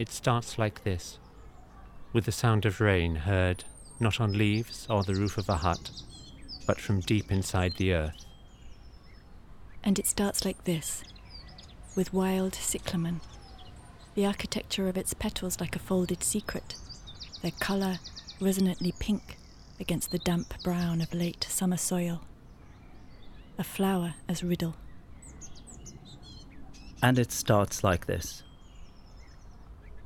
It starts like this, with the sound of rain heard not on leaves or the roof of a hut, but from deep inside the earth. And it starts like this, with wild cyclamen, the architecture of its petals like a folded secret, their colour resonantly pink against the damp brown of late summer soil. A flower as riddle. And it starts like this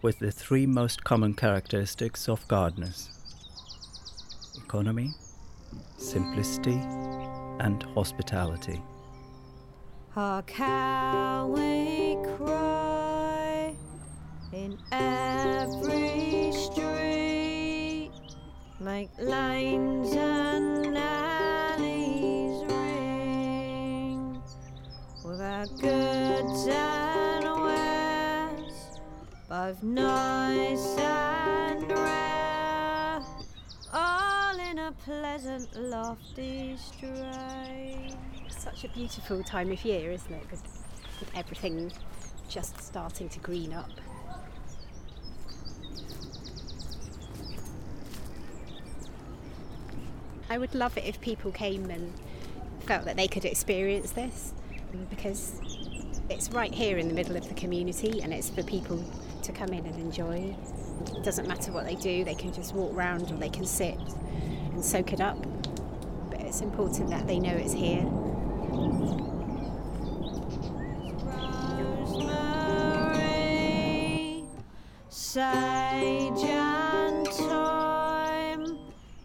with the three most common characteristics of gardeners economy, simplicity, and hospitality. Hark how we cry in every street, like lanes and and all in a pleasant lofty. Such a beautiful time of year, isn't it? With, with everything just starting to green up. I would love it if people came and felt that they could experience this because it's right here in the middle of the community and it's for people to come in and enjoy. It doesn't matter what they do, they can just walk round or they can sit and soak it up. But it's important that they know it's here. Rosemary, sage and thyme,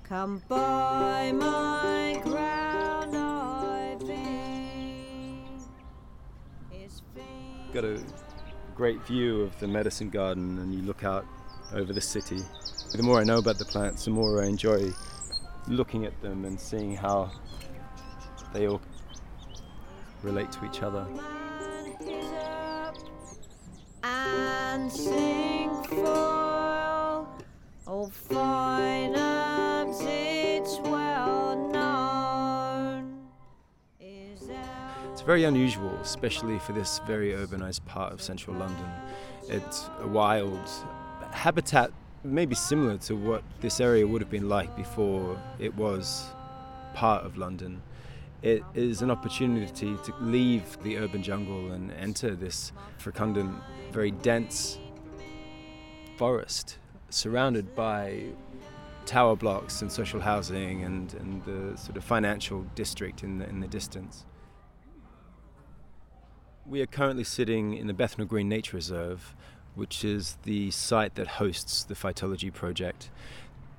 come by my ground ivy. His got a great view of the medicine garden and you look out over the city. The more I know about the plants, the more I enjoy looking at them and seeing how they all relate to each other. and sing fine very unusual, especially for this very urbanized part of central London. It's a wild habitat, maybe similar to what this area would have been like before it was part of London. It is an opportunity to leave the urban jungle and enter this fecundant, very dense forest surrounded by tower blocks and social housing and, and the sort of financial district in the, in the distance. We are currently sitting in the Bethnal Green Nature Reserve, which is the site that hosts the Phytology project.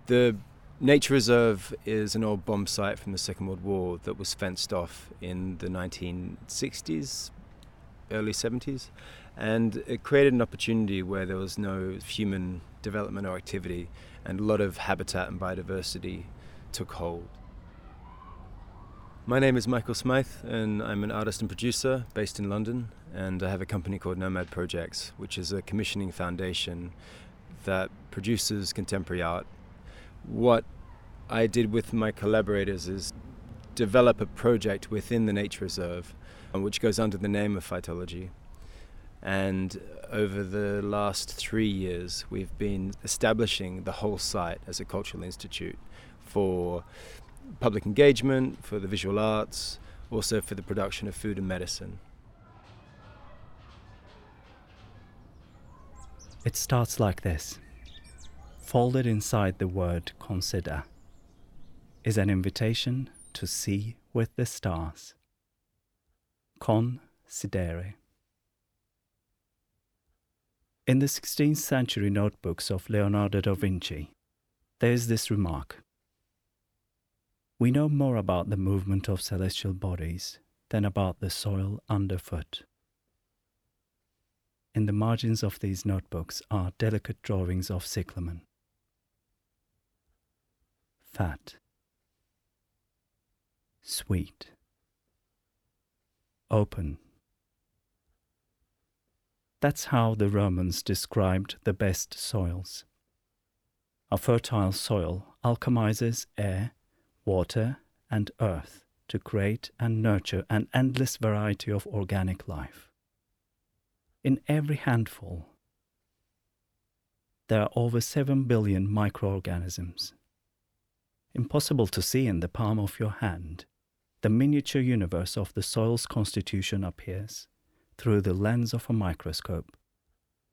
The Nature Reserve is an old bomb site from the Second World War that was fenced off in the 1960s, early 70s, and it created an opportunity where there was no human development or activity, and a lot of habitat and biodiversity took hold. My name is Michael Smythe, and I'm an artist and producer based in London. And I have a company called Nomad Projects, which is a commissioning foundation that produces contemporary art. What I did with my collaborators is develop a project within the nature reserve, uh, which goes under the name of Phytology. And over the last three years, we've been establishing the whole site as a cultural institute for public engagement, for the visual arts, also for the production of food and medicine. It starts like this. Folded inside the word consider is an invitation to see with the stars. Considere. In the 16th century notebooks of Leonardo da Vinci, there is this remark We know more about the movement of celestial bodies than about the soil underfoot. In the margins of these notebooks are delicate drawings of cyclamen. Fat. Sweet. Open. That's how the Romans described the best soils. A fertile soil alchemizes air, water, and earth to create and nurture an endless variety of organic life. In every handful, there are over 7 billion microorganisms. Impossible to see in the palm of your hand, the miniature universe of the soil's constitution appears through the lens of a microscope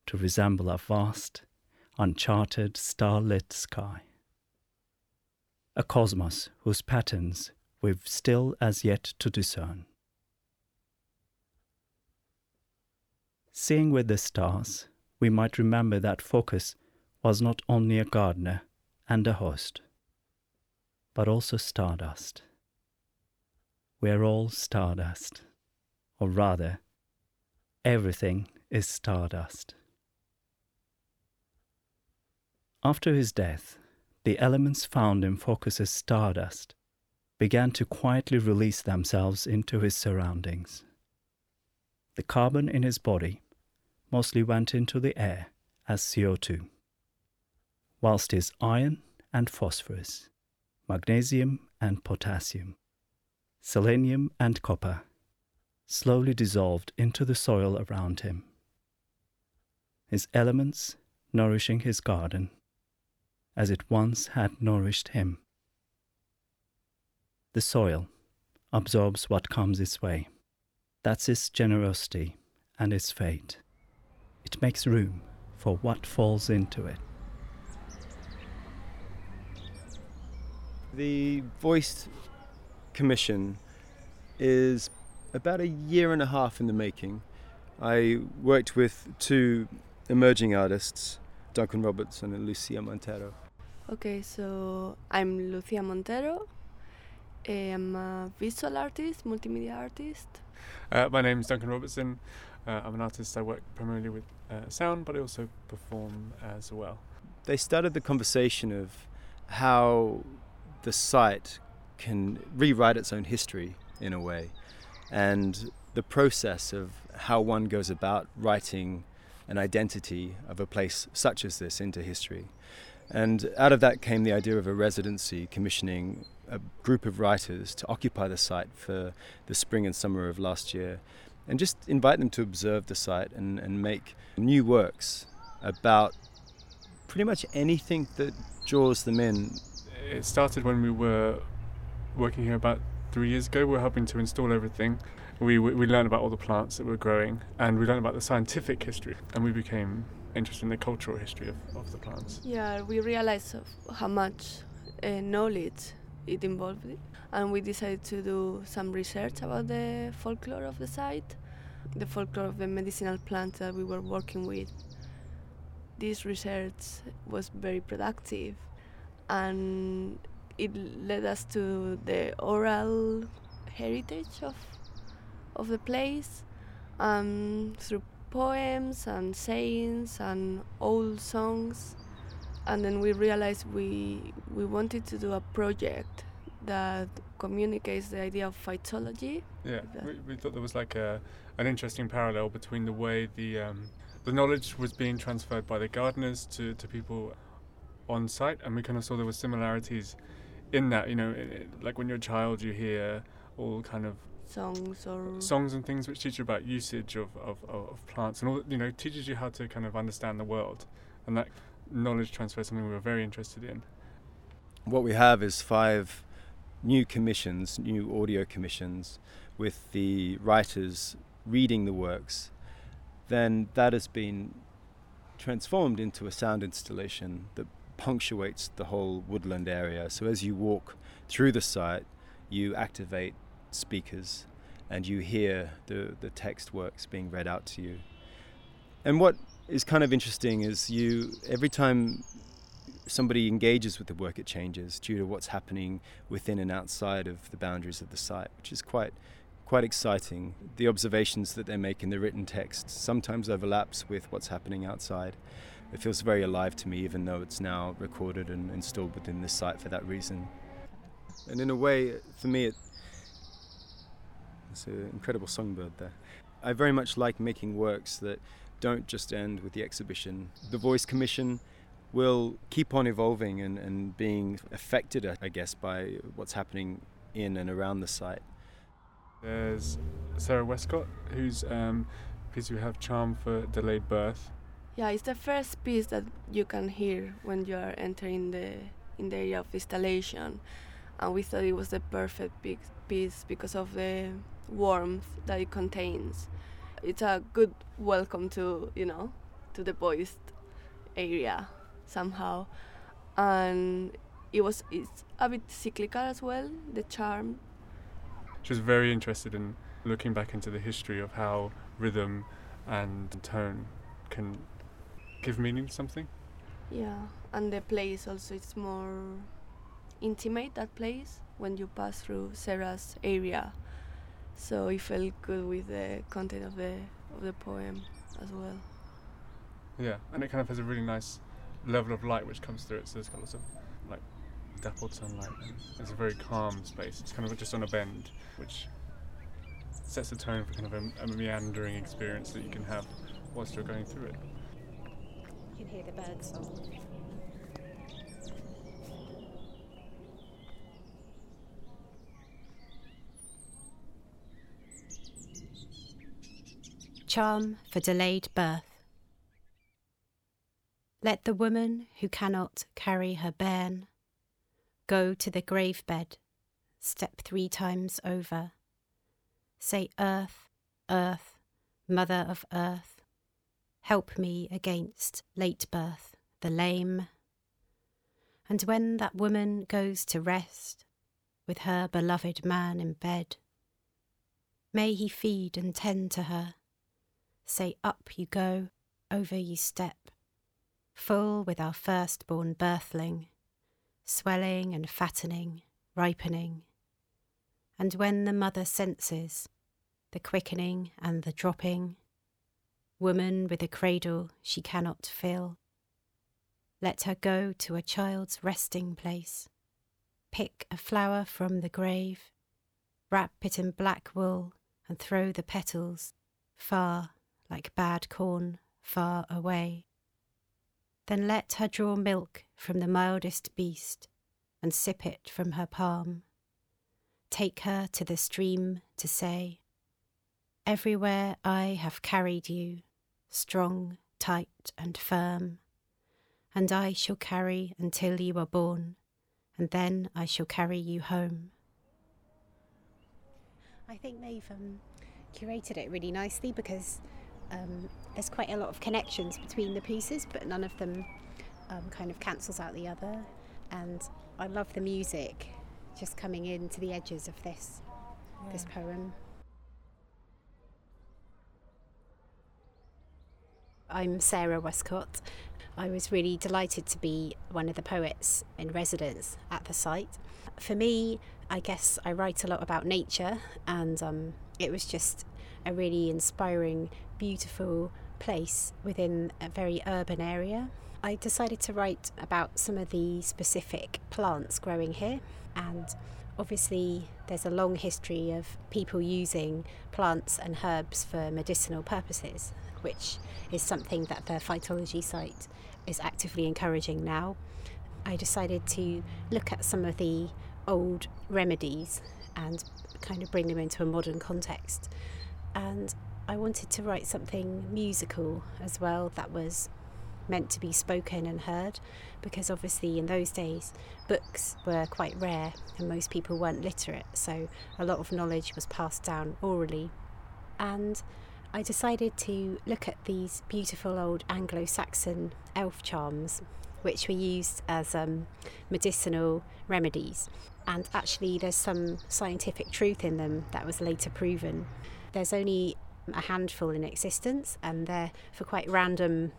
to resemble a vast, uncharted, starlit sky. A cosmos whose patterns we've still as yet to discern. Seeing with the stars, we might remember that Focus was not only a gardener and a host, but also stardust. We're all stardust, or rather, everything is stardust. After his death, the elements found in Focus's stardust began to quietly release themselves into his surroundings. The carbon in his body mostly went into the air as CO2, whilst his iron and phosphorus, magnesium and potassium, selenium and copper slowly dissolved into the soil around him. His elements nourishing his garden as it once had nourished him. The soil absorbs what comes its way. That's its generosity and its fate. It makes room for what falls into it. The Voiced Commission is about a year and a half in the making. I worked with two emerging artists, Duncan Robertson and Lucia Montero. Okay, so I'm Lucia Montero. I'm a visual artist, multimedia artist. Uh, my name is Duncan Robertson. Uh, I'm an artist. I work primarily with uh, sound, but I also perform as well. They started the conversation of how the site can rewrite its own history in a way, and the process of how one goes about writing an identity of a place such as this into history. And out of that came the idea of a residency commissioning a group of writers to occupy the site for the spring and summer of last year and just invite them to observe the site and, and make new works about pretty much anything that draws them in. It started when we were working here about three years ago. We were helping to install everything. We, we, we learned about all the plants that were growing and we learned about the scientific history and we became interested in the cultural history of, of the plants. Yeah, we realized how much uh, knowledge it involved, and we decided to do some research about the folklore of the site, the folklore of the medicinal plants that we were working with. This research was very productive, and it led us to the oral heritage of of the place um, through poems and sayings and old songs and then we realized we we wanted to do a project that communicates the idea of phytology. Yeah, we, we thought there was like a an interesting parallel between the way the um, the knowledge was being transferred by the gardeners to, to people on site, and we kind of saw there were similarities in that. You know, it, like when you're a child, you hear all kind of songs or songs and things which teach you about usage of, of, of plants and all you know teaches you how to kind of understand the world and that knowledge transfer is something we were very interested in. What we have is five new commissions new audio commissions with the writers reading the works. Then that has been transformed into a sound installation that punctuates the whole woodland area. So as you walk through the site you activate speakers and you hear the, the text works being read out to you. And what is kind of interesting is you every time somebody engages with the work it changes due to what's happening within and outside of the boundaries of the site, which is quite quite exciting. The observations that they make in the written text sometimes overlaps with what's happening outside. It feels very alive to me even though it's now recorded and installed within the site for that reason. And in a way, for me, it, it's an incredible songbird there. I very much like making works that don't just end with the exhibition. The Voice Commission will keep on evolving and, and being affected, I guess, by what's happening in and around the site. There's Sarah Westcott, who's um, piece we have Charm for Delayed Birth. Yeah, it's the first piece that you can hear when you are entering the in the area of installation, and we thought it was the perfect piece because of the warmth that it contains. It's a good welcome to you know to the voiced area somehow, and it was it's a bit cyclical as well. The charm. She was very interested in looking back into the history of how rhythm and tone can give meaning to something. Yeah, and the place also it's more intimate that place when you pass through Sarah's area. So it felt good with the content of the of the poem as well. Yeah, and it kind of has a really nice level of light which comes through it. So it's got lots of like dappled sunlight. And it's a very calm space. It's kind of just on a bend, which sets the tone for kind of a, a meandering experience that you can have whilst you're going through it. You can hear the birds song. Charm for delayed birth. Let the woman who cannot carry her bairn go to the grave bed, step three times over. Say, Earth, Earth, Mother of Earth, help me against late birth, the lame. And when that woman goes to rest with her beloved man in bed, may he feed and tend to her. Say, Up you go, over you step, full with our firstborn birthling, swelling and fattening, ripening. And when the mother senses the quickening and the dropping, woman with a cradle she cannot fill, let her go to a child's resting place, pick a flower from the grave, wrap it in black wool, and throw the petals far like bad corn far away. Then let her draw milk from the mildest beast and sip it from her palm. Take her to the stream to say, Everywhere I have carried you, strong, tight, and firm, and I shall carry until you are born, and then I shall carry you home. I think they've um, curated it really nicely because um, there's quite a lot of connections between the pieces, but none of them um, kind of cancels out the other. And I love the music just coming into the edges of this this poem. I'm Sarah Westcott. I was really delighted to be one of the poets in residence at the site. For me, I guess I write a lot about nature, and um, it was just a really inspiring, beautiful place within a very urban area. I decided to write about some of the specific plants growing here, and obviously, there's a long history of people using plants and herbs for medicinal purposes, which is something that the phytology site is actively encouraging now. I decided to look at some of the old remedies and kind of bring them into a modern context. And I wanted to write something musical as well that was meant to be spoken and heard because obviously in those days books were quite rare and most people weren't literate so a lot of knowledge was passed down orally and I decided to look at these beautiful old Anglo Saxon elf charms, which were used as um, medicinal remedies. And actually, there's some scientific truth in them that was later proven. There's only a handful in existence, and they're for quite random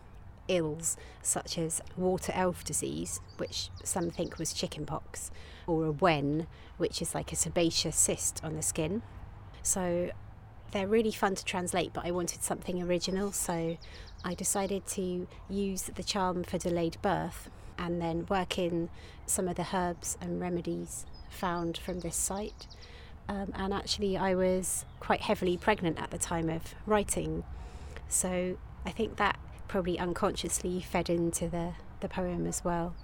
ills, such as water elf disease, which some think was chickenpox, or a wen, which is like a sebaceous cyst on the skin. So they're really fun to translate, but I wanted something original, so I decided to use the charm for delayed birth and then work in some of the herbs and remedies found from this site. Um, and actually, I was quite heavily pregnant at the time of writing, so I think that probably unconsciously fed into the, the poem as well.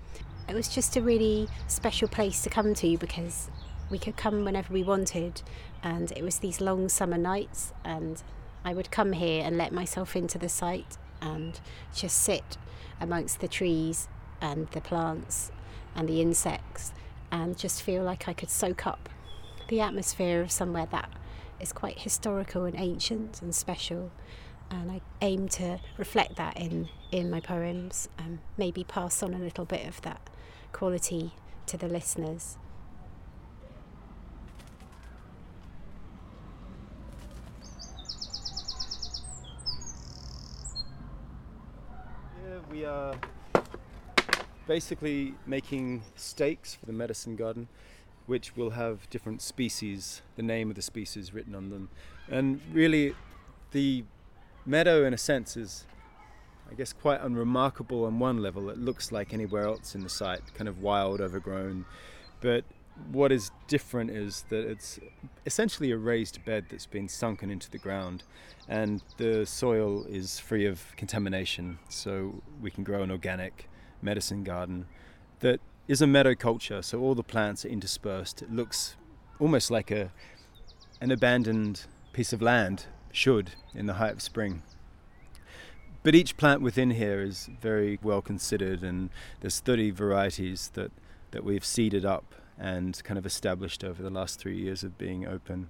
It was just a really special place to come to because we could come whenever we wanted, and it was these long summer nights, and I would come here and let myself into the site and just sit amongst the trees and the plants and the insects and just feel like I could soak up the atmosphere of somewhere that is quite historical and ancient and special. And I aim to reflect that in, in my poems and maybe pass on a little bit of that quality to the listeners. We are basically making stakes for the medicine garden, which will have different species, the name of the species written on them. And really, the meadow, in a sense, is, I guess, quite unremarkable on one level. It looks like anywhere else in the site, kind of wild, overgrown. But what is different is that it's essentially a raised bed that's been sunken into the ground and the soil is free of contamination so we can grow an organic medicine garden that is a meadow culture so all the plants are interspersed it looks almost like a an abandoned piece of land should in the height of spring but each plant within here is very well considered and there's 30 varieties that that we've seeded up and kind of established over the last three years of being open.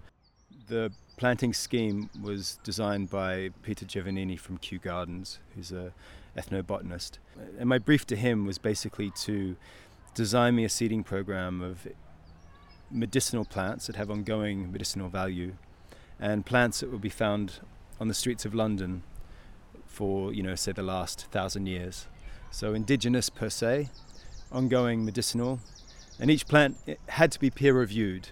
The planting scheme was designed by Peter Giovannini from Kew Gardens, who's a ethnobotanist. And my brief to him was basically to design me a seeding program of medicinal plants that have ongoing medicinal value and plants that will be found on the streets of London for, you know, say the last thousand years. So indigenous per se, ongoing medicinal, and each plant had to be peer reviewed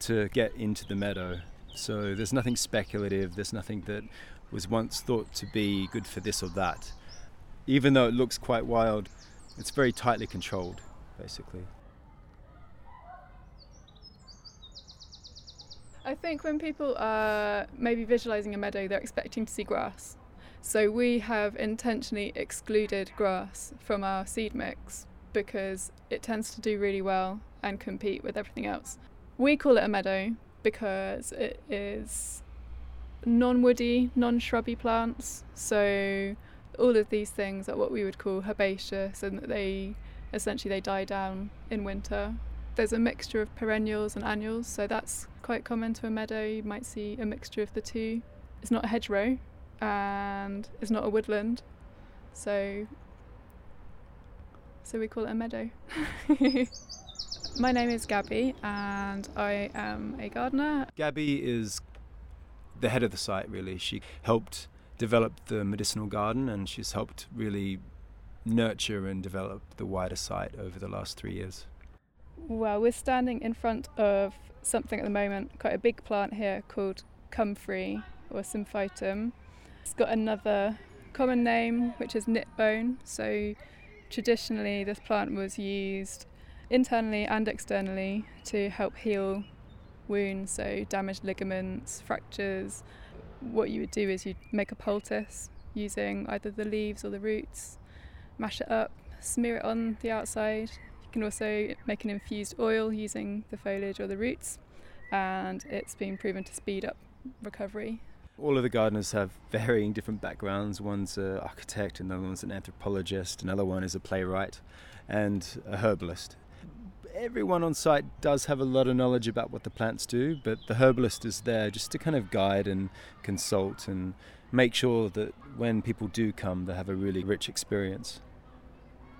to get into the meadow. So there's nothing speculative, there's nothing that was once thought to be good for this or that. Even though it looks quite wild, it's very tightly controlled, basically. I think when people are maybe visualizing a meadow, they're expecting to see grass. So we have intentionally excluded grass from our seed mix because it tends to do really well and compete with everything else. We call it a meadow because it is non woody, non shrubby plants. So all of these things are what we would call herbaceous and they essentially they die down in winter. There's a mixture of perennials and annuals, so that's quite common to a meadow. You might see a mixture of the two. It's not a hedgerow and it's not a woodland. So so we call it a meadow. My name is Gabby and I am a gardener. Gabby is the head of the site, really. She helped develop the medicinal garden and she's helped really nurture and develop the wider site over the last three years. Well, we're standing in front of something at the moment, quite a big plant here called comfrey or symphytum. It's got another common name, which is knitbone. So traditionally, this plant was used internally and externally to help heal wounds, so damaged ligaments, fractures. What you would do is you'd make a poultice using either the leaves or the roots, mash it up, smear it on the outside. You can also make an infused oil using the foliage or the roots, and it's been proven to speed up recovery all of the gardeners have varying different backgrounds. One's an architect, another one's an anthropologist, another one is a playwright, and a herbalist. Everyone on site does have a lot of knowledge about what the plants do, but the herbalist is there just to kind of guide and consult and make sure that when people do come, they have a really rich experience.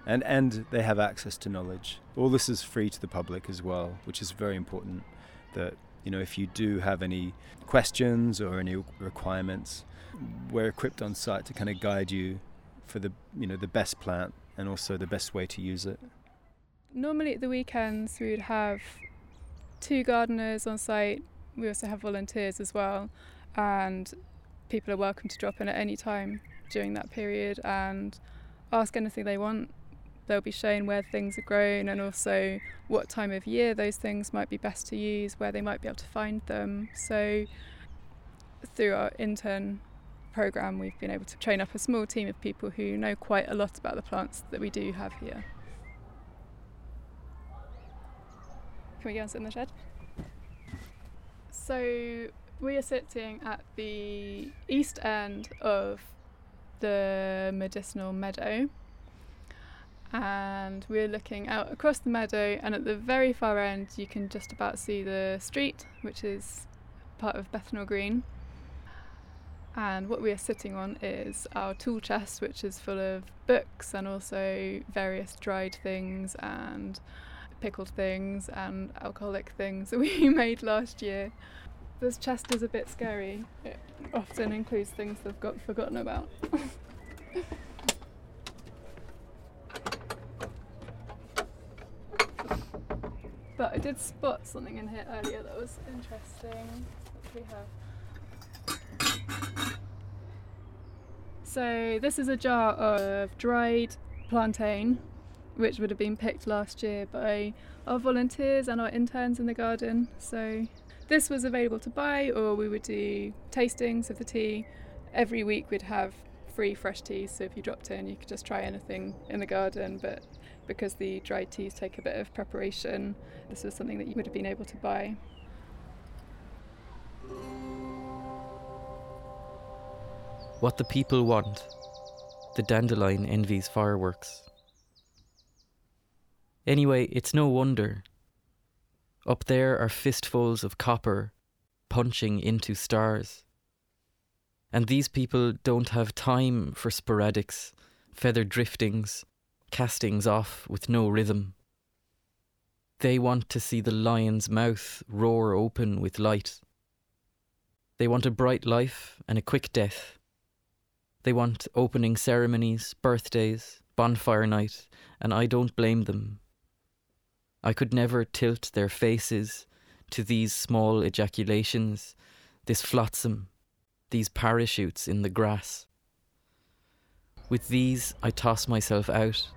And, and they have access to knowledge. All this is free to the public as well, which is very important that you know, if you do have any questions or any requirements, we're equipped on site to kind of guide you for the you know the best plant and also the best way to use it. Normally at the weekends we would have two gardeners on site. We also have volunteers as well, and people are welcome to drop in at any time during that period and ask anything they want they'll be shown where things are grown and also what time of year those things might be best to use, where they might be able to find them. So, through our intern program, we've been able to train up a small team of people who know quite a lot about the plants that we do have here. Can we go and sit in the shed? So, we are sitting at the east end of the medicinal meadow. And we're looking out across the meadow, and at the very far end, you can just about see the street, which is part of Bethnal Green. And what we are sitting on is our tool chest, which is full of books and also various dried things and pickled things and alcoholic things that we made last year. This chest is a bit scary. It often includes things that I've got forgotten about. but I did spot something in here earlier that was interesting. What we have? So this is a jar of dried plantain, which would have been picked last year by our volunteers and our interns in the garden. So this was available to buy, or we would do tastings of the tea. Every week we'd have free fresh tea, so if you dropped in, you could just try anything in the garden. But because the dried teas take a bit of preparation, this was something that you would have been able to buy. What the people want. The dandelion envies fireworks. Anyway, it's no wonder. Up there are fistfuls of copper punching into stars. And these people don't have time for sporadics, feather driftings, castings off with no rhythm. They want to see the lion's mouth roar open with light. They want a bright life and a quick death. They want opening ceremonies, birthdays, bonfire night, and I don't blame them. I could never tilt their faces to these small ejaculations, this flotsam, these parachutes in the grass. With these, I toss myself out.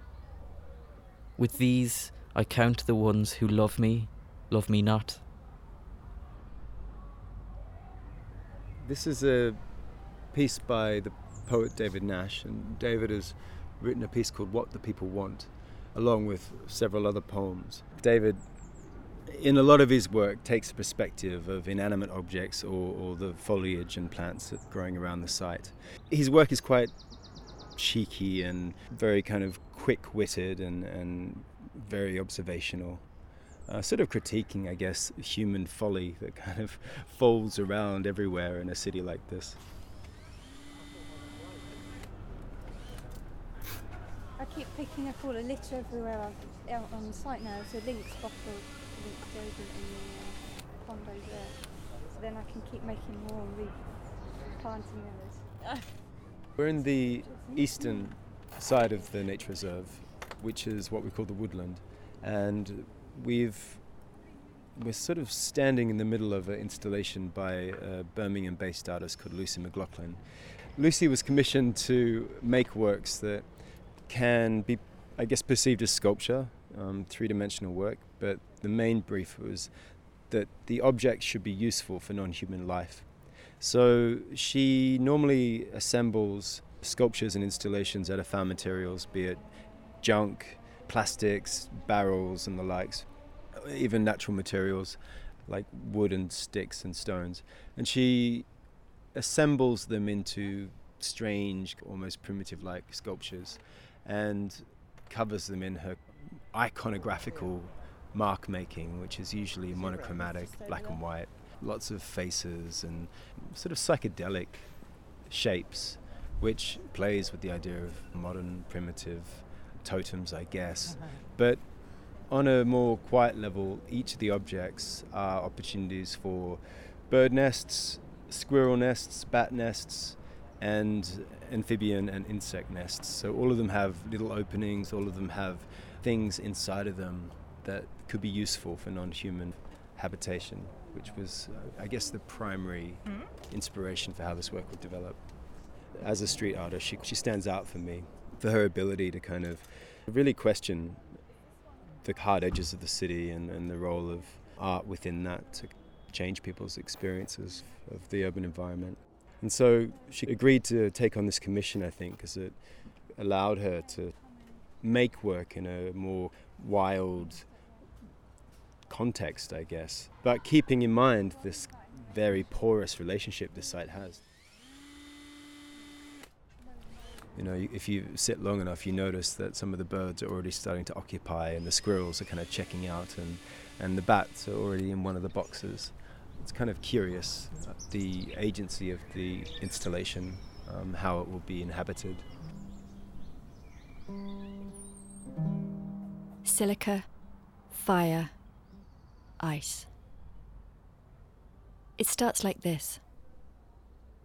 With these, I count the ones who love me, love me not. This is a piece by the poet David Nash, and David has written a piece called What the People Want, along with several other poems. David, in a lot of his work, takes a perspective of inanimate objects or, or the foliage and plants growing around the site. His work is quite cheeky and very kind of quick witted and, and very observational. Uh, sort of critiquing, I guess, human folly that kind of folds around everywhere in a city like this. I keep picking up all the litter everywhere I've, out on the site now. There's a lynx bottle, lynx deodorant in the uh, pond over there. So then I can keep making more and replanting others. We're in the eastern side of the nature reserve, which is what we call the woodland, and we've we're sort of standing in the middle of an installation by a Birmingham-based artist called Lucy McLaughlin. Lucy was commissioned to make works that can be, I guess, perceived as sculpture, um, three-dimensional work, but the main brief was that the object should be useful for non-human life. So she normally assembles sculptures and installations out of found materials, be it junk, plastics, barrels, and the likes, even natural materials like wood and sticks and stones. And she assembles them into strange, almost primitive like sculptures and covers them in her iconographical mark making, which is usually monochromatic, black and white, lots of faces and sort of psychedelic shapes, which plays with the idea of modern primitive totems, I guess. Uh-huh. But on a more quiet level, each of the objects are opportunities for bird nests, squirrel nests, bat nests, and amphibian and insect nests. So all of them have little openings, all of them have things inside of them that could be useful for non human habitation, which was, uh, I guess, the primary inspiration for how this work would develop. As a street artist, she, she stands out for me for her ability to kind of really question the hard edges of the city and, and the role of art within that to change people's experiences of the urban environment. And so she agreed to take on this commission, I think, because it allowed her to make work in a more wild context, I guess, but keeping in mind this very porous relationship this site has. You know, if you sit long enough, you notice that some of the birds are already starting to occupy, and the squirrels are kind of checking out, and, and the bats are already in one of the boxes. It's kind of curious, uh, the agency of the installation, um, how it will be inhabited. Silica, fire, ice. It starts like this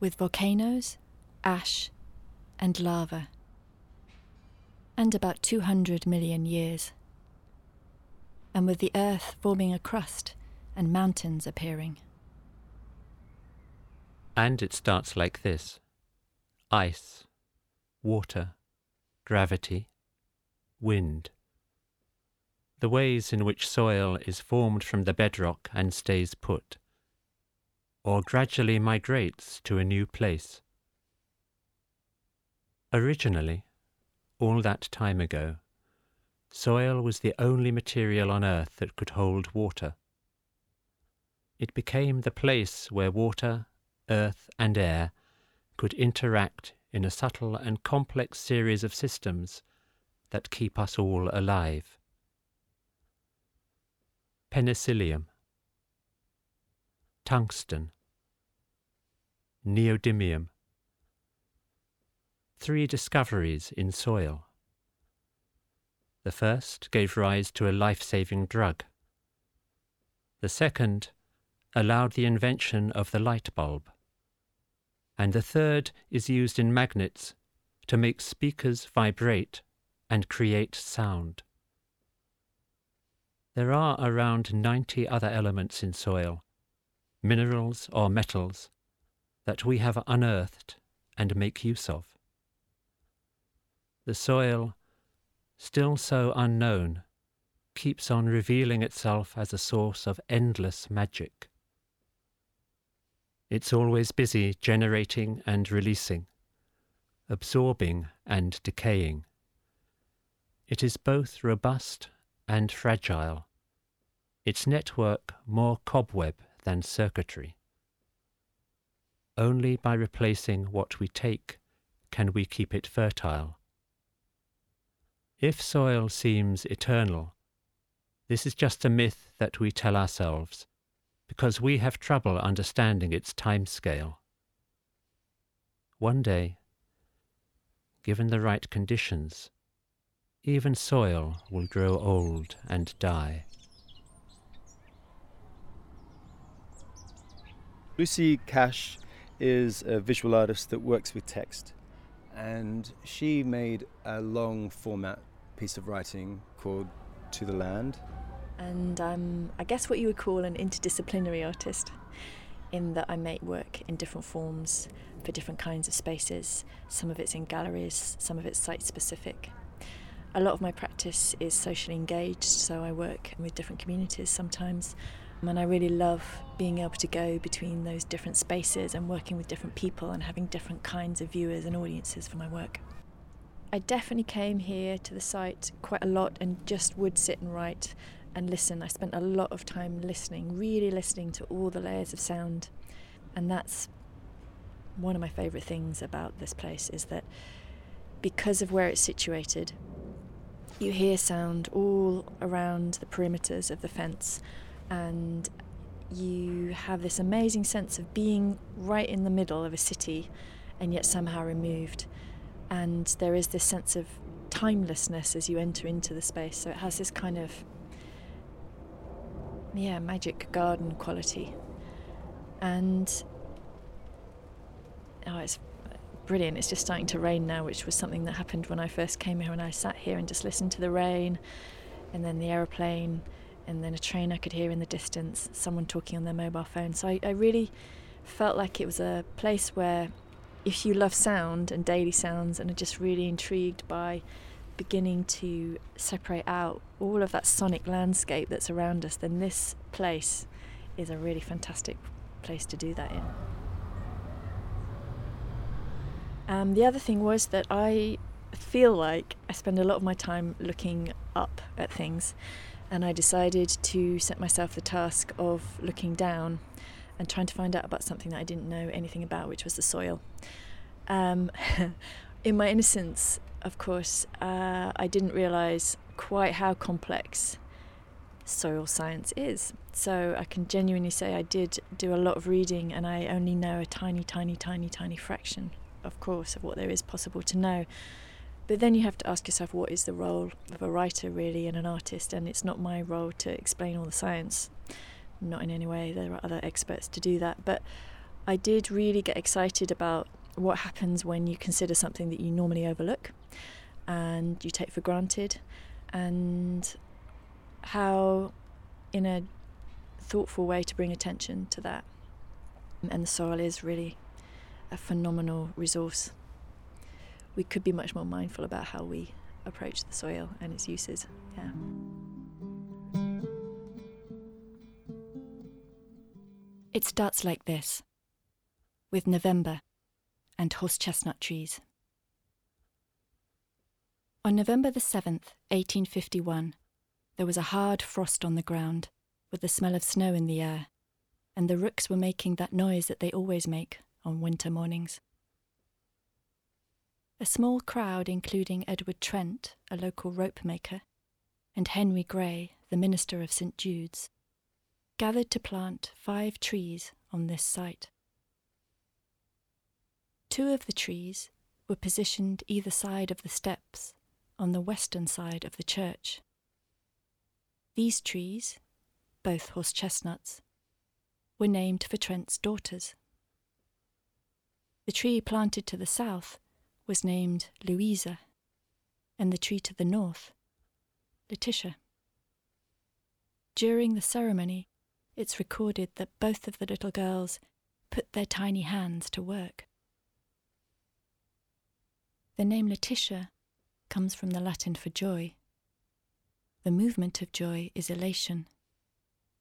with volcanoes, ash, and lava, and about 200 million years, and with the earth forming a crust and mountains appearing. And it starts like this ice, water, gravity, wind. The ways in which soil is formed from the bedrock and stays put, or gradually migrates to a new place. Originally, all that time ago, soil was the only material on earth that could hold water. It became the place where water, earth, and air could interact in a subtle and complex series of systems that keep us all alive. Penicillium, tungsten, neodymium. Three discoveries in soil. The first gave rise to a life saving drug. The second allowed the invention of the light bulb. And the third is used in magnets to make speakers vibrate and create sound. There are around 90 other elements in soil, minerals or metals, that we have unearthed and make use of. The soil, still so unknown, keeps on revealing itself as a source of endless magic. It's always busy generating and releasing, absorbing and decaying. It is both robust and fragile, its network more cobweb than circuitry. Only by replacing what we take can we keep it fertile. If soil seems eternal, this is just a myth that we tell ourselves because we have trouble understanding its time scale. One day, given the right conditions, even soil will grow old and die. Lucy Cash is a visual artist that works with text, and she made a long format piece of writing called To the Land and I'm, I guess, what you would call an interdisciplinary artist, in that I make work in different forms for different kinds of spaces. Some of it's in galleries, some of it's site specific. A lot of my practice is socially engaged, so I work with different communities sometimes. And I really love being able to go between those different spaces and working with different people and having different kinds of viewers and audiences for my work. I definitely came here to the site quite a lot and just would sit and write and listen. I spent a lot of time listening, really listening to all the layers of sound. And that's one of my favourite things about this place is that because of where it's situated, you hear sound all around the perimeters of the fence and you have this amazing sense of being right in the middle of a city and yet somehow removed. And there is this sense of timelessness as you enter into the space. So it has this kind of yeah, magic garden quality. And oh, it's brilliant. It's just starting to rain now, which was something that happened when I first came here and I sat here and just listened to the rain and then the aeroplane and then a train I could hear in the distance, someone talking on their mobile phone. So I, I really felt like it was a place where if you love sound and daily sounds and are just really intrigued by beginning to separate out all of that sonic landscape that's around us, then this place is a really fantastic place to do that in. Um, the other thing was that I feel like I spend a lot of my time looking up at things, and I decided to set myself the task of looking down and trying to find out about something that I didn't know anything about, which was the soil. Um, in my innocence, of course, uh, I didn't realise quite how complex soil science is. So I can genuinely say I did do a lot of reading and I only know a tiny, tiny, tiny, tiny fraction, of course, of what there is possible to know. But then you have to ask yourself what is the role of a writer really and an artist, and it's not my role to explain all the science. Not in any way, there are other experts to do that. But I did really get excited about what happens when you consider something that you normally overlook and you take for granted, and how, in a thoughtful way, to bring attention to that. And the soil is really a phenomenal resource. We could be much more mindful about how we approach the soil and its uses. Yeah. It starts like this with November and horse chestnut trees. On November the 7th, 1851, there was a hard frost on the ground, with the smell of snow in the air, and the rooks were making that noise that they always make on winter mornings. A small crowd, including Edward Trent, a local rope maker, and Henry Gray, the minister of St. Jude's, gathered to plant five trees on this site. Two of the trees were positioned either side of the steps on the western side of the church. These trees, both horse chestnuts, were named for Trent's daughters. The tree planted to the south was named Louisa, and the tree to the north, Letitia. During the ceremony, it's recorded that both of the little girls put their tiny hands to work. The name Letitia comes from the Latin for joy. The movement of joy is elation,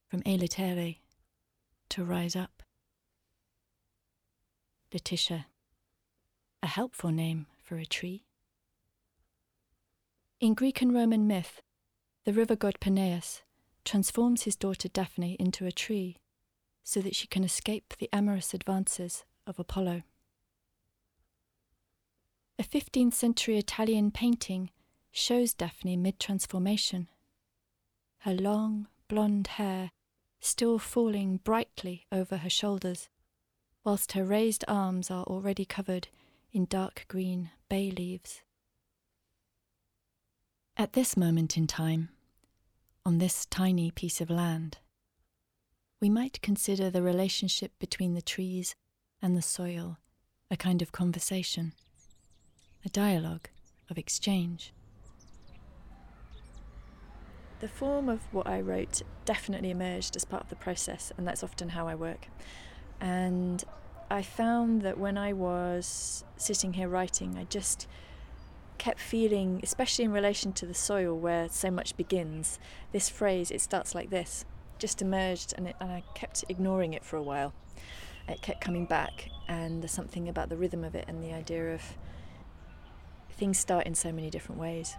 from elitere, to rise up. Letitia, a helpful name for a tree. In Greek and Roman myth, the river god Peneus transforms his daughter Daphne into a tree so that she can escape the amorous advances of Apollo. A 15th century Italian painting shows Daphne mid transformation. Her long, blonde hair still falling brightly over her shoulders, whilst her raised arms are already covered in dark green bay leaves. At this moment in time, on this tiny piece of land, we might consider the relationship between the trees and the soil a kind of conversation a dialogue of exchange. The form of what I wrote definitely emerged as part of the process, and that's often how I work. And I found that when I was sitting here writing, I just kept feeling, especially in relation to the soil where so much begins, this phrase, it starts like this, just emerged, and, it, and I kept ignoring it for a while. It kept coming back, and there's something about the rhythm of it and the idea of things start in so many different ways.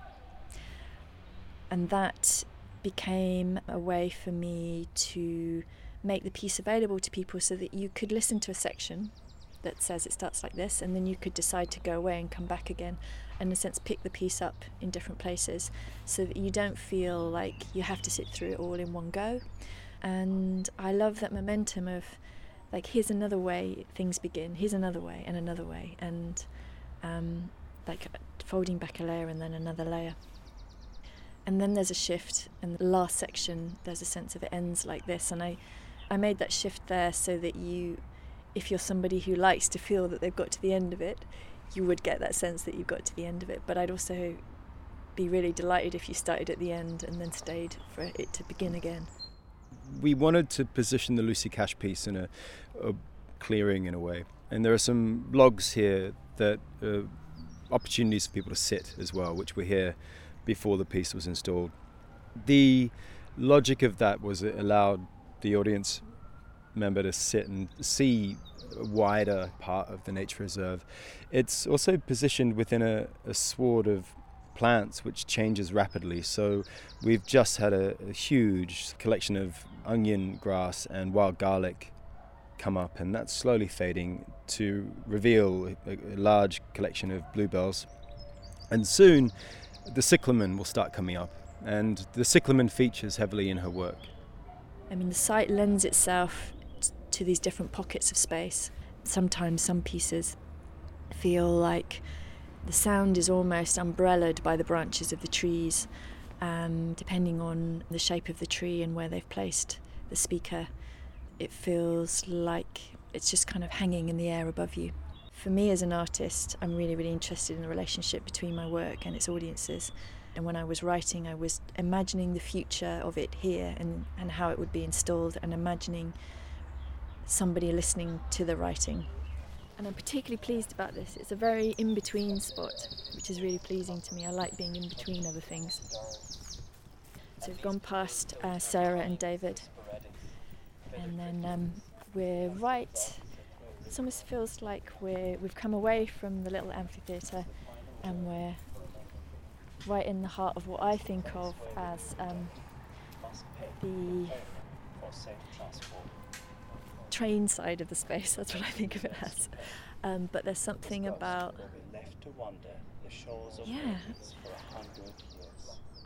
And that became a way for me to make the piece available to people so that you could listen to a section that says it starts like this, and then you could decide to go away and come back again, and in a sense pick the piece up in different places so that you don't feel like you have to sit through it all in one go. And I love that momentum of like, here's another way things begin, here's another way, and another way, and um, like folding back a layer and then another layer. And then there's a shift, and the last section, there's a sense of it ends like this. And I, I made that shift there so that you, if you're somebody who likes to feel that they've got to the end of it, you would get that sense that you've got to the end of it. But I'd also be really delighted if you started at the end and then stayed for it to begin again. We wanted to position the Lucy Cash piece in a, a clearing in a way. And there are some logs here that uh, opportunities for people to sit as well, which were here before the piece was installed. The logic of that was it allowed the audience member to sit and see a wider part of the nature reserve. It's also positioned within a, a sward of plants which changes rapidly. So we've just had a, a, huge collection of onion grass and wild garlic come up, and that's slowly fading to reveal a, a large collection of bluebells. And soon, the cyclamen will start coming up, and the cyclamen features heavily in her work. I mean, the site lends itself to these different pockets of space. Sometimes some pieces feel like the sound is almost umbrellaed by the branches of the trees, and depending on the shape of the tree and where they've placed the speaker, it feels like it's just kind of hanging in the air above you. For me as an artist, I'm really, really interested in the relationship between my work and its audiences. And when I was writing, I was imagining the future of it here and, and how it would be installed, and imagining somebody listening to the writing. And I'm particularly pleased about this. It's a very in between spot, which is really pleasing to me. I like being in between other things. So we've gone past uh, Sarah and David, and then um, we're right. It almost feels like we're we've come away from the little amphitheatre, and we're right in the heart of what I think of as um, the train side of the space. That's what I think of it as. Um, but there's something about yeah.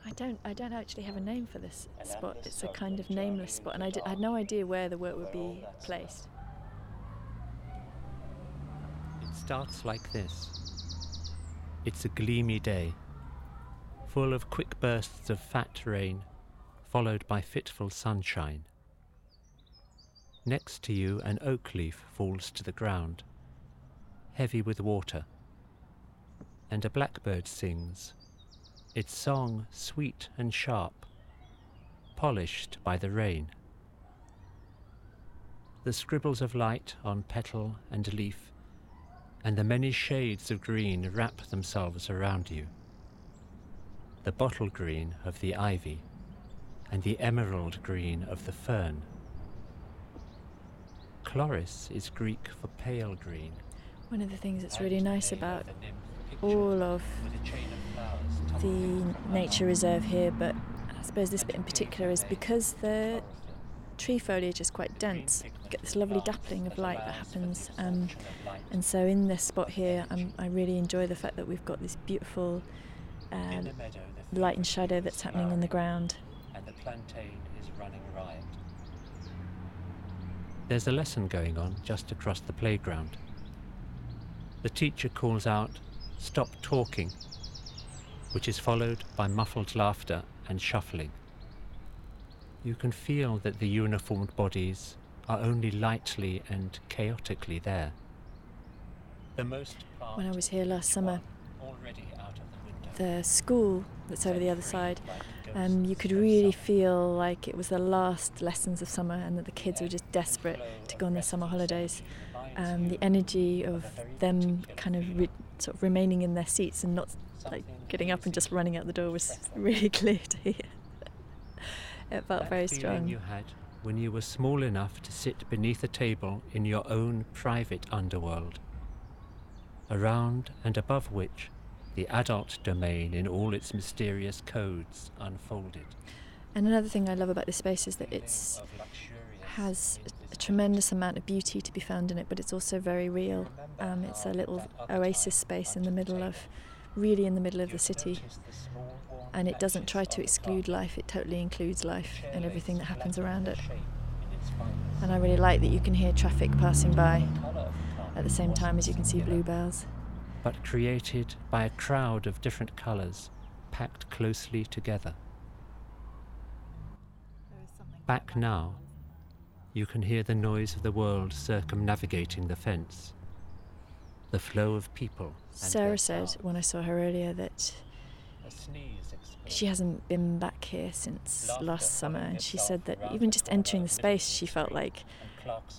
I don't. I don't actually have a name for this spot. It's a kind of nameless spot, and I, did, I had no idea where the work would be placed. It starts like this. It's a gleamy day, full of quick bursts of fat rain, followed by fitful sunshine. Next to you, an oak leaf falls to the ground, heavy with water, and a blackbird sings, its song sweet and sharp, polished by the rain. The scribbles of light on petal and leaf, and the many shades of green wrap themselves around you. The bottle green of the ivy, and the emerald green of the fern. Chloris is Greek for pale green. One of the things that's really nice about all of the nature reserve here, but I suppose this bit in particular is because the tree foliage is quite dense. You get this lovely dappling of light that happens, um, and so in this spot here, I'm, i really enjoy the fact that we've got this beautiful um, light and shadow that's happening on the ground. And the plantain is running riot. There's a lesson going on just across the playground. The teacher calls out, Stop talking, which is followed by muffled laughter and shuffling. You can feel that the uniformed bodies are only lightly and chaotically there. The most when I was here last summer, the, school that's over the other side, um, you could really feel like it was the last lessons of summer and that the kids were just desperate to go on their summer holidays. Um, the energy of them kind of re- sort of remaining in their seats and not like getting up and just running out the door was really clear to hear. it felt that very strong. you had when you were small enough to sit beneath a table in your own private underworld, around and above which the adult domain in all its mysterious codes unfolded. And another thing I love about this space is that it's has a tremendous amount of beauty to be found in it, but it's also very real. Um, it's a little oasis space in the middle of, really in the middle of the city. And it doesn't try to exclude life, it totally includes life and everything that happens around it. And I really like that you can hear traffic passing by at the same time as you can see bluebells. But created by a crowd of different colours, packed closely together. Back now, you can hear the noise of the world circumnavigating the fence, the flow of people. Sarah said when I saw her earlier that A sneeze explodes. she hasn't been back here since last summer, and she said that even just entering the space, she felt like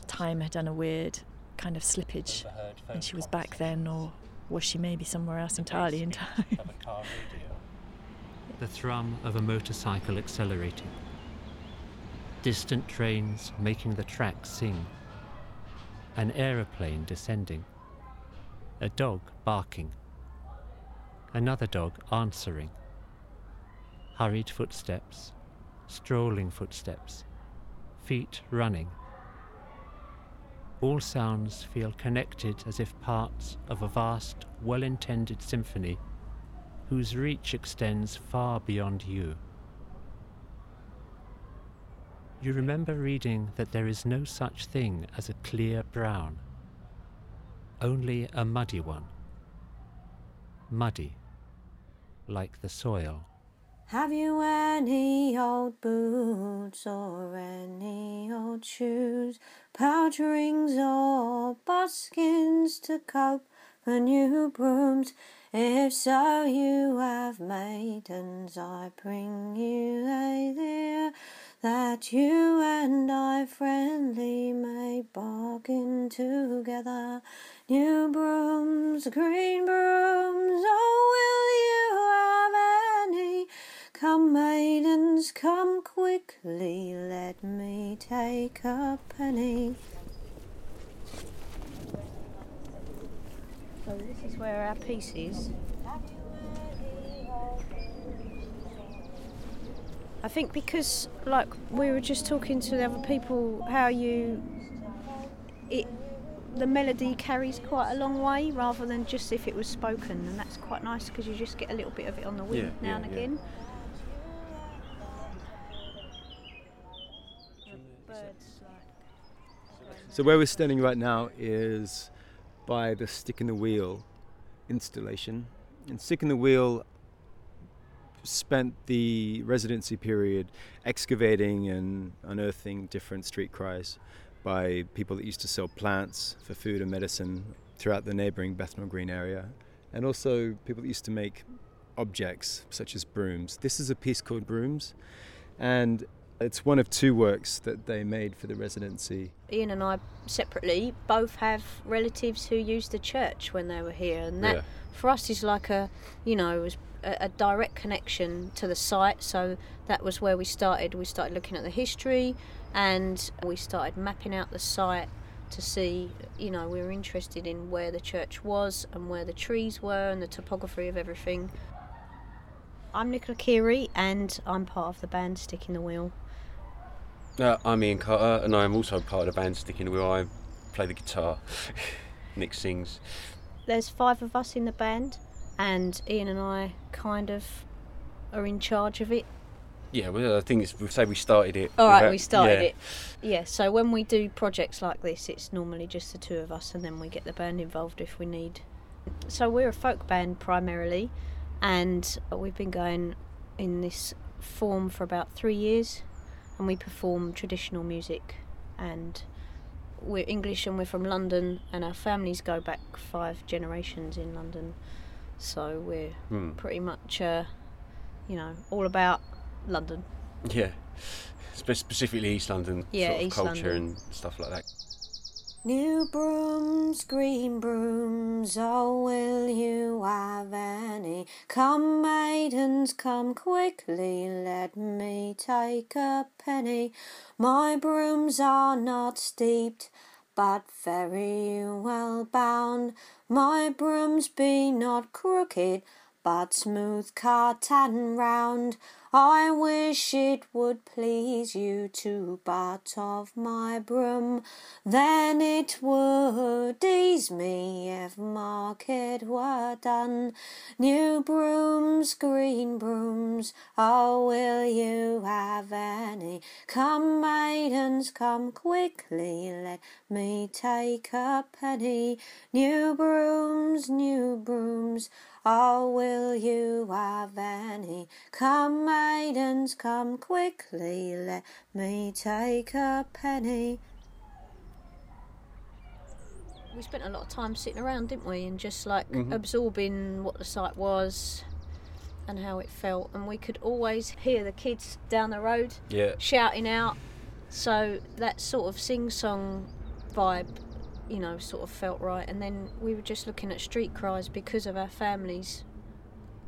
time had done a weird kind of slippage, and she was back then, or was she may be somewhere else entirely in time? of a car radio. The thrum of a motorcycle accelerating. Distant trains making the tracks sing. An aeroplane descending. A dog barking. Another dog answering. Hurried footsteps. Strolling footsteps. Feet running. All sounds feel connected as if parts of a vast, well intended symphony whose reach extends far beyond you. You remember reading that there is no such thing as a clear brown, only a muddy one. Muddy, like the soil. Have you any old boots or any old shoes, pouch rings or buskins to cope for new brooms? If so, you have maidens, I bring you a dear, that you and I friendly may bargain together. New brooms, green brooms, oh, will you have any? Come, maidens, come quickly, let me take a penny. So this is where our piece is. I think because, like, we were just talking to the other people, how you, it, the melody carries quite a long way rather than just if it was spoken, and that's quite nice because you just get a little bit of it on the wind Yeah, now yeah, and again. Birds, So where we're standing right now is by the stick in the wheel installation. And stick in the wheel spent the residency period excavating and unearthing different street cries by people that used to sell plants for food and medicine throughout the neighboring Bethnal Green area, and also people that used to make objects such as brooms. This is a piece called Brooms, and it's one of two works that they made for the residency. Ian and I separately both have relatives who used the church when they were here, and that Yeah. for us is like a, you know, was a, a direct connection to the site. So that was where we started. We started looking at the history, and we started mapping out the site to see, you know, we were interested in where the church was and where the trees were and the topography of everything. I'm Nicola Kearey, and I'm part of the band Stick in the Wheel. Uh, I'm Ian Carter, and I am also part of the band Stick in the Wheel. I play the guitar. Nick sings. there's five of us in the band, and Ian and I kind of are in charge of it. Yeah, well, I think it's we say we started it. All right, without- we started yeah. it. Yeah, so when we do projects like this, it's normally just the two of us, and then we get the band involved if we need. So we're a folk band primarily, and we've been going in this form for about three years, and we perform traditional music, and we're English and we're from London, and our families go back five generations in London, so we're Hmm. pretty much, uh, you know, all about London. Yeah, Spe- specifically East London Yeah, sort of East culture London. and stuff like that. New brooms, green brooms, oh, will you have any? Come, maidens, come quickly, let me take a penny. My brooms are not steeped, but very well bound. My brooms be not crooked, but smooth cut and round. I wish it would please you to butt of my broom, then it would ease me if market were done. New brooms, green brooms, oh, will you have any? Come, maidens, come quickly, let me take a penny. New brooms, new brooms, oh, will you have any? Come, maidens, come quickly, let me take a penny. We spent a lot of time sitting around, didn't we, and just like Mhm. absorbing what the site was and how it felt. And we could always hear the kids down the road Yeah. shouting out. So that sort of sing song vibe, you know, sort of felt right. And then we were just looking at street cries because of our families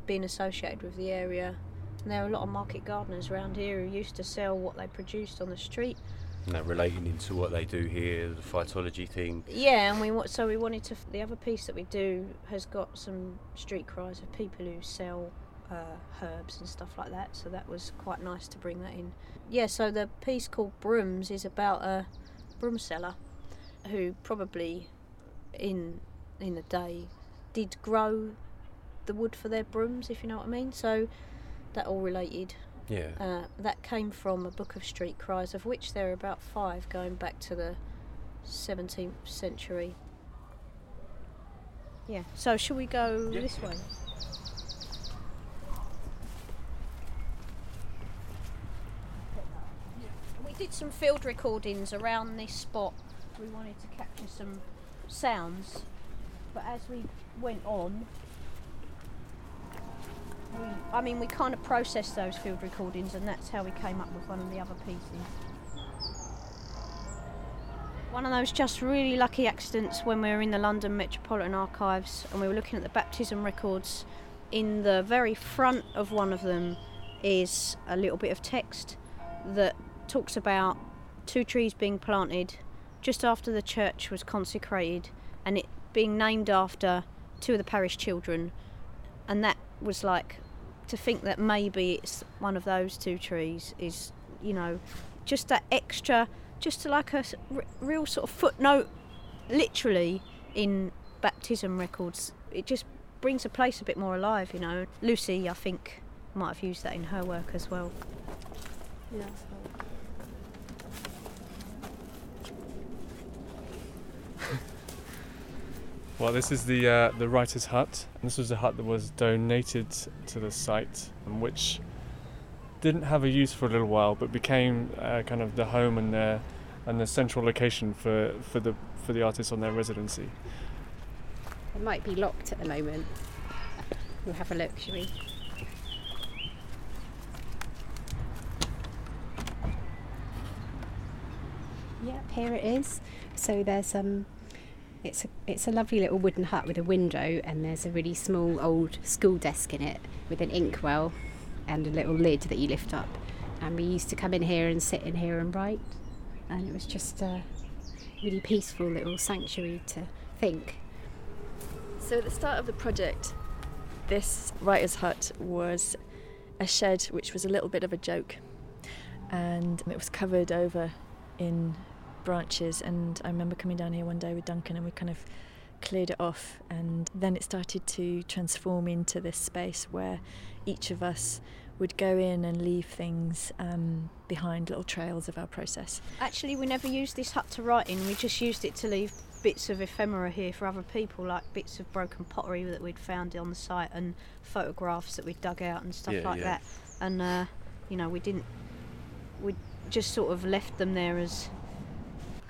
being associated with the area. And there are a lot of market gardeners around here who used to sell what they produced on the street. You know, relating into what they do here, the phytology thing. Yeah, and we want so we wanted to. The other piece that we do has got some street cries of people who sell uh, herbs and stuff like that. So that was quite nice to bring that in. Yeah, so the piece called Brooms is about a broom seller who probably in in the day did grow the wood for their brooms, if you know what I mean. So that all related. Yeah. Uh, that came from a book of street cries, of which there are about five going back to the 17th century. Yeah. So shall we go Yeah. this way? We did some field recordings around this spot. We wanted to capture some sounds, but as we went on, we, I mean, we kind of processed those field recordings, and that's how we came up with one of the other pieces. One of those just really lucky accidents when we were in the London Metropolitan Archives and we were looking at the baptism records. In the very front of one of them is a little bit of text that talks about two trees being planted just after the church was consecrated and it being named after two of the parish children. And that was like to think that maybe it's one of those two trees is, you know, just that extra, just like a r- real sort of footnote, literally in baptism records. It just brings a place a bit more alive, you know. Lucy, I think, might have used that in her work as well. Yeah. Well, this is the uh, the writer's hut. And this was a hut that was donated to the site, and which didn't have a use for a little while, but became uh, kind of the home and the and the central location for, for the for the artists on their residency. It might be locked at the moment. We'll have a look, shall we? Yep, here it is. So there's um it's a it's a lovely little wooden hut with a window and there's a really small old school desk in it with an inkwell and a little lid that you lift up. And we used to come in here and sit in here and write. And it was just a really peaceful little sanctuary to think. So at the start of the project, this writer's hut was a shed which was a little bit of a joke. And it was covered over in branches. And I remember coming down here one day with Duncan and we kind of cleared it off. And then it started to transform into this space where each of us would go in and leave things um, behind little trails of our process. Actually, we never used this hut to write in. We just used it to leave bits of ephemera here for other people, like bits of broken pottery that we'd found on the site and photographs that we'd dug out and stuff Yeah, like yeah. that. And uh, you know, we didn't. We just sort of left them there as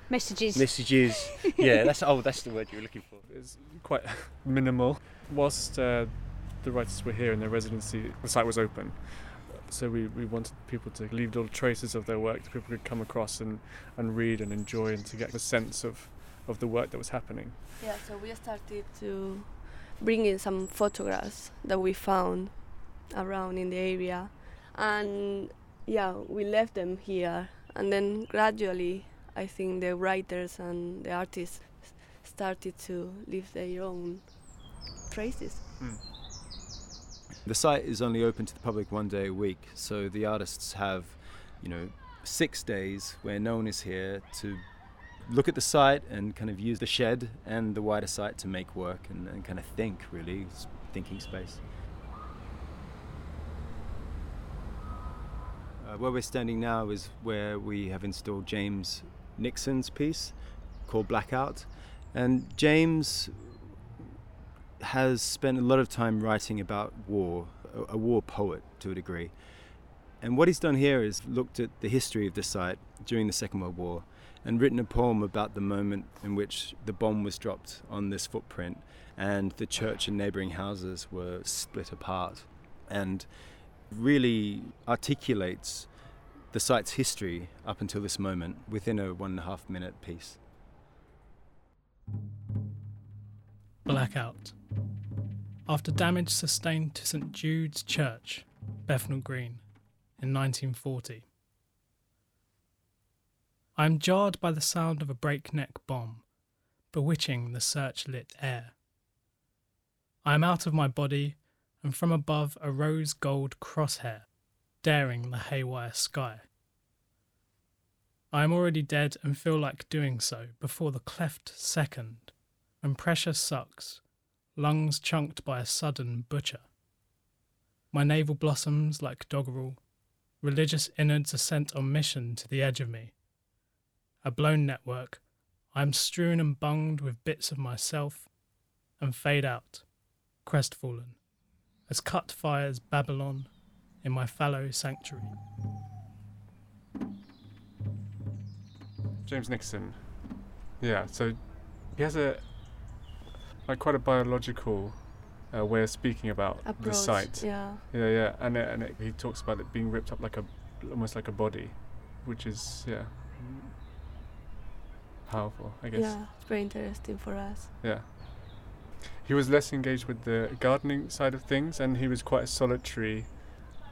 messages. Messages. yeah, that's oh, that's the word you were looking for. It's quite minimal. Whilst uh, the writers were here in their residency, the site was open. So we, we wanted people to leave little traces of their work that people could come across and, and read and enjoy and to get a sense of, of the work that was happening. Yeah, so we started to bring in some photographs that we found around in the area, and yeah, we left them here, and then gradually, I think the writers and the artists started to leave their own traces. The site is only open to the public one day a week, so the artists have, you know, six days where no one is here to look at the site and kind of use the shed and the wider site to make work and, and kind of think, really, thinking space. Uh, where we're standing now is where we have installed James Nixon's piece called Blackout. And James has spent a lot of time writing about war, a, war poet to a degree. And what he's done here is looked at the history of the site during the Second World War and written a poem about the moment in which the bomb was dropped on this footprint and the church and neighboring houses were split apart and really articulates the site's history up until this moment within a one and a half minute piece. Blackout. After damage sustained to St Jude's Church, Bethnal Green, in 1940. I am jarred by the sound of a breakneck bomb, bewitching the search-lit air. I am out of my body, and from above a rose gold crosshair, daring the haywire sky. I am already dead and feel like doing so before the cleft second, when pressure sucks, lungs chunked by a sudden butcher. My navel blossoms like doggerel, religious innards are sent on mission to the edge of me. A blown network, I am strewn and bunged with bits of myself, and fade out, crestfallen, as cut fires Babylon in my fallow sanctuary. James Nixon. Yeah, so he has a like quite a biological uh, way of speaking about the site. yeah. yeah, yeah, and it, and it, he talks about it being ripped up like a almost like a body, which is yeah powerful, I guess. Yeah, it's very interesting for us. Yeah. He was less engaged with the gardening side of things, and he was quite a solitary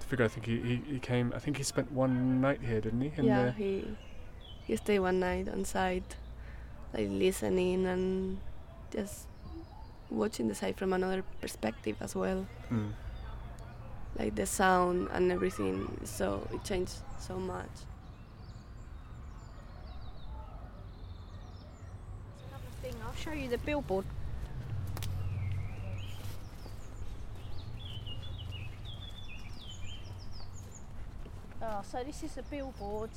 figure. I think he, he, he came. I think he spent one night here, didn't he? In yeah, the, he he stayed one night on site, like listening and just watching the site from another perspective as well. Mm. Like the sound and everything, so it changed so much. thing. I'll show you the billboard. Oh, so this is a billboard.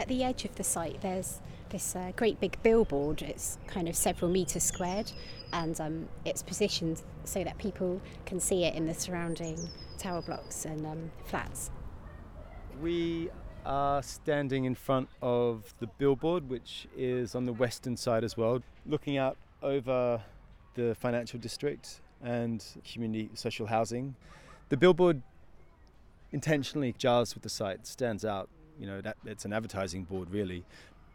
At the edge of the site, there's this uh, great big billboard. It's kind of several metres squared, and um, it's positioned so that people can see it in the surrounding tower blocks and um, flats. We are standing in front of the billboard, which is on the western side as well, looking out over the financial district and community social housing. The billboard intentionally jars with the site, stands out. You know, that it's an advertising board really.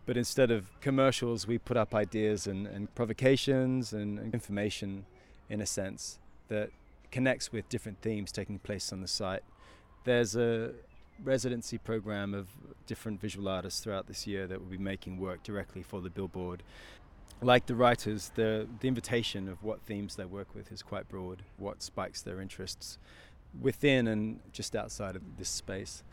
But instead of commercials, we put up ideas and, and provocations and, and information in a sense that connects with different themes taking place on the site. There's a residency program of different visual artists throughout this year that will be making work directly for the billboard. Like the writers, the, the invitation of what themes they work with is quite broad, what spikes their interests within and just outside of this space.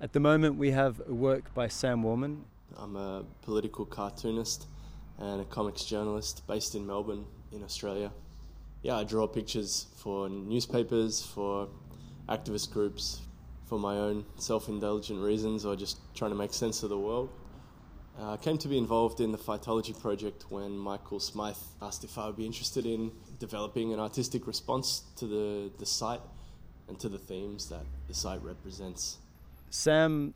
At the moment, we have a work by Sam Wallman. I'm a political cartoonist and a comics journalist based in Melbourne, in Australia. Yeah, I draw pictures for newspapers, for activist groups, for my own self indulgent reasons, or just trying to make sense of the world. Uh, I came to be involved in the Phytology project when Michael Smythe asked if I would be interested in developing an artistic response to the, the site and to the themes that the site represents. Sam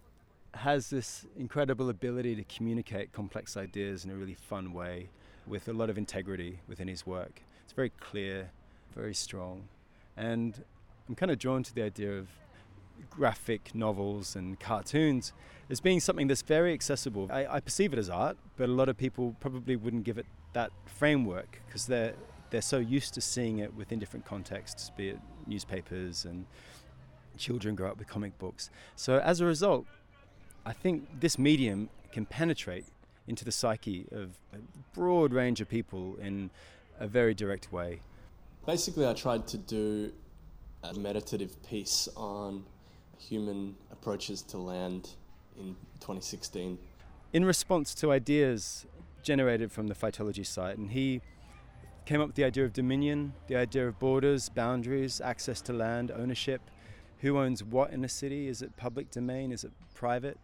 has this incredible ability to communicate complex ideas in a really fun way with a lot of integrity within his work. It's very clear, very strong. And I'm kind of drawn to the idea of graphic novels and cartoons as being something that's very accessible. I, I perceive it as art, but a lot of people probably wouldn't give it that framework because they're they're so used to seeing it within different contexts, be it newspapers and children grow up with comic books. So as a result, I think this medium can penetrate into the psyche of a broad range of people in a very direct way. Basically, I tried to do a meditative piece on human approaches to land in 2016. In response to ideas generated from the phytology site, and he came up with the idea of dominion, the idea of borders, boundaries, access to land, ownership, who owns what in a city, is it public domain, is it private,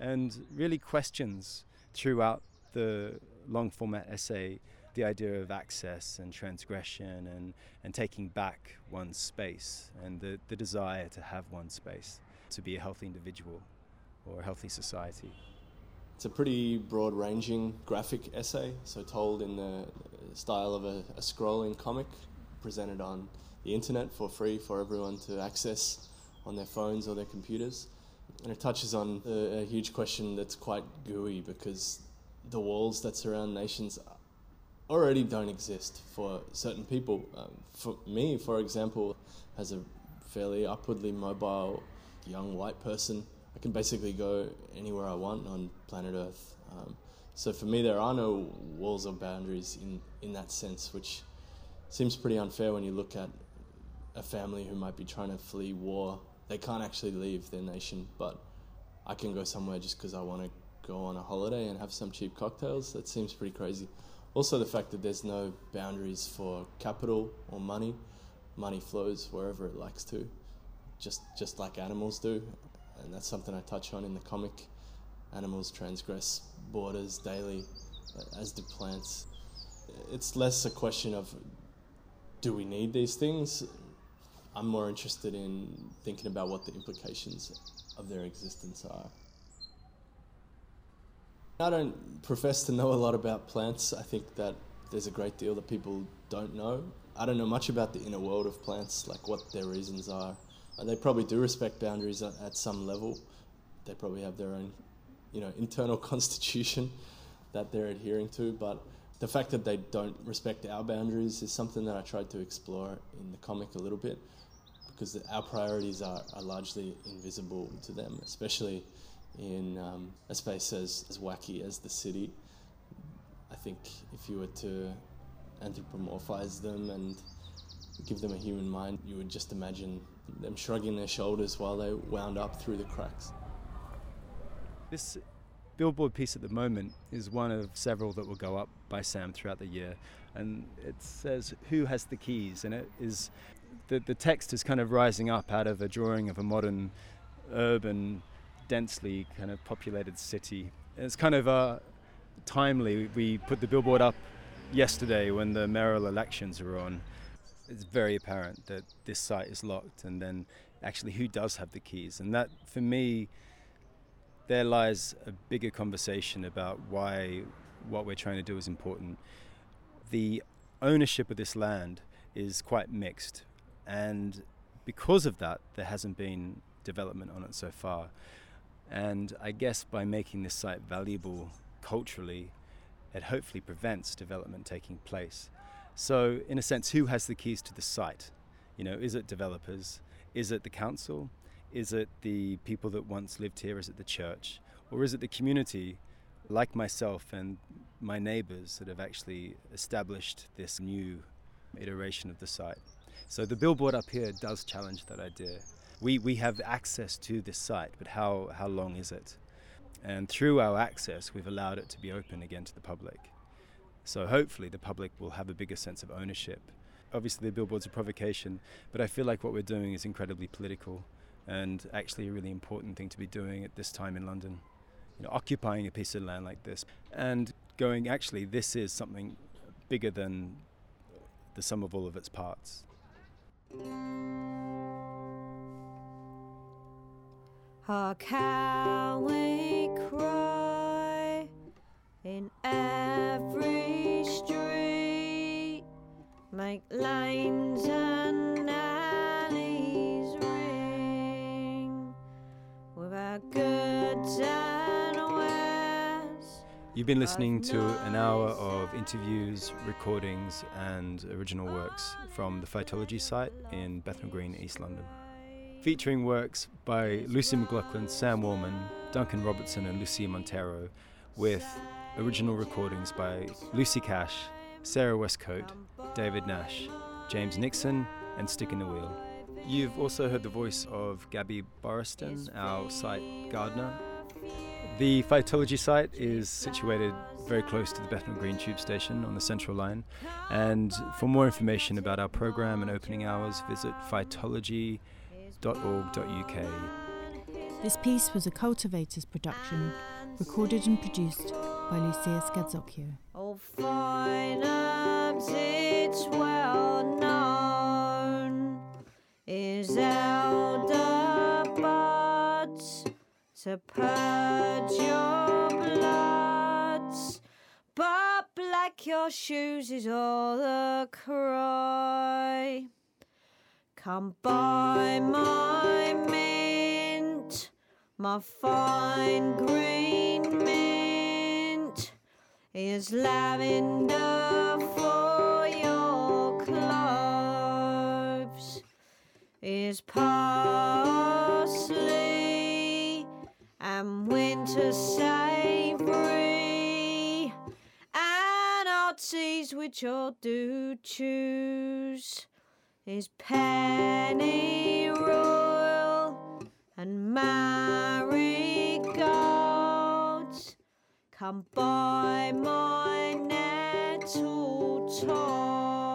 and really questions throughout the long format essay the idea of access and transgression and, and taking back one's space and the, the desire to have one space to be a healthy individual or a healthy society. It's a pretty broad ranging graphic essay, so told in the style of a, a scrolling comic, presented on the internet for free for everyone to access on their phones or their computers. And it touches on a, a huge question that's quite gooey because the walls that surround nations already don't exist for certain people. Um, for me, for example, as a fairly upwardly mobile young white person, Can basically go anywhere I want on planet Earth. Um, so for me, there are no walls or boundaries in, in that sense, which seems pretty unfair when you look at a family who might be trying to flee war. They can't actually leave their nation, but I can go somewhere just because I want to go on a holiday and have some cheap cocktails. That seems pretty crazy. Also, the fact that there's no boundaries for capital or money. Money flows wherever it likes to, just just like animals do, and that's something I touch on in the comic. Animals transgress borders daily, as do plants. It's less a question of do we need these things. I'm more interested in thinking about what the implications of their existence are. I don't profess to know a lot about plants. I think that there's a great deal that people don't know. I don't know much about the inner world of plants, like what their reasons are. They probably do respect boundaries at, at some level. They probably have their own, you know, internal constitution that they're adhering to. But the fact that they don't respect our boundaries is something that I tried to explore in the comic a little bit, because our priorities are, are largely invisible to them, especially in um, a space as, as wacky as the city. I think if you were to anthropomorphize them and give them a human mind, you would just imagine them shrugging their shoulders while they wound up through the cracks. This billboard piece at the moment is one of several that will go up by Sam throughout the year. And it says, Who has the keys? And it is the, the text is kind of rising up out of a drawing of a modern urban densely kind of populated city. It's kind of uh, timely. We put the billboard up yesterday when the mayoral elections were on. It's very apparent that this site is locked, and then actually who does have the keys? And that, for me, there lies a bigger conversation about why what we're trying to do is important. The ownership of this land is quite mixed, and because of that, there hasn't been development on it so far. And I guess by making this site valuable culturally, it hopefully prevents development taking place. So, in a sense, who has the keys to the site? You know, is it developers? Is it the council? Is it the people that once lived here? Is it the church? Or is it the community, like myself and my neighbors, that have actually established this new iteration of the site? So, the billboard up here does challenge that idea we, we have access to this site, but how, how long is it? And through our access, we've allowed it to be open again to the public. So hopefully, the public will have a bigger sense of ownership. Obviously, the billboard's a provocation, but I feel like what we're doing is incredibly political and actually a really important thing to be doing at this time in London. You know, occupying a piece of land like this and going, actually, this is something bigger than the sum of all of its parts. Hark how we cry in every make lanes and alleys ring with our goods and wares. You've been listening to an hour of interviews, recordings, and original works from the Phytology site in Bethnal Green, East London featuring works by Lucy McLaughlin, Sam Wallman, Duncan Robertson, and Lucy Montero, with original recordings by Lucy Cash, Sarah Westcote, David Nash, James Nixon, and Stick in the Wheel. You've also heard the voice of Gabby Boriston, our site gardener. The Phytology site is situated very close to the Bethnal Green Tube Station on the Central Line. And for more information about our program and opening hours, visit phytology.org.uk. this piece was a Cultivators production, recorded and produced Lucia Scazzocchio. Oh, Phylums, it's well known, is elder buds to purge your bloods, but black your shoes is all the cry. Come buy my mint, my fine green mint. Is lavender for your cloves? Is parsley and winter savory? And odds which you'll do choose is penny pennyroyal and marigolds. Come buy my nettle top.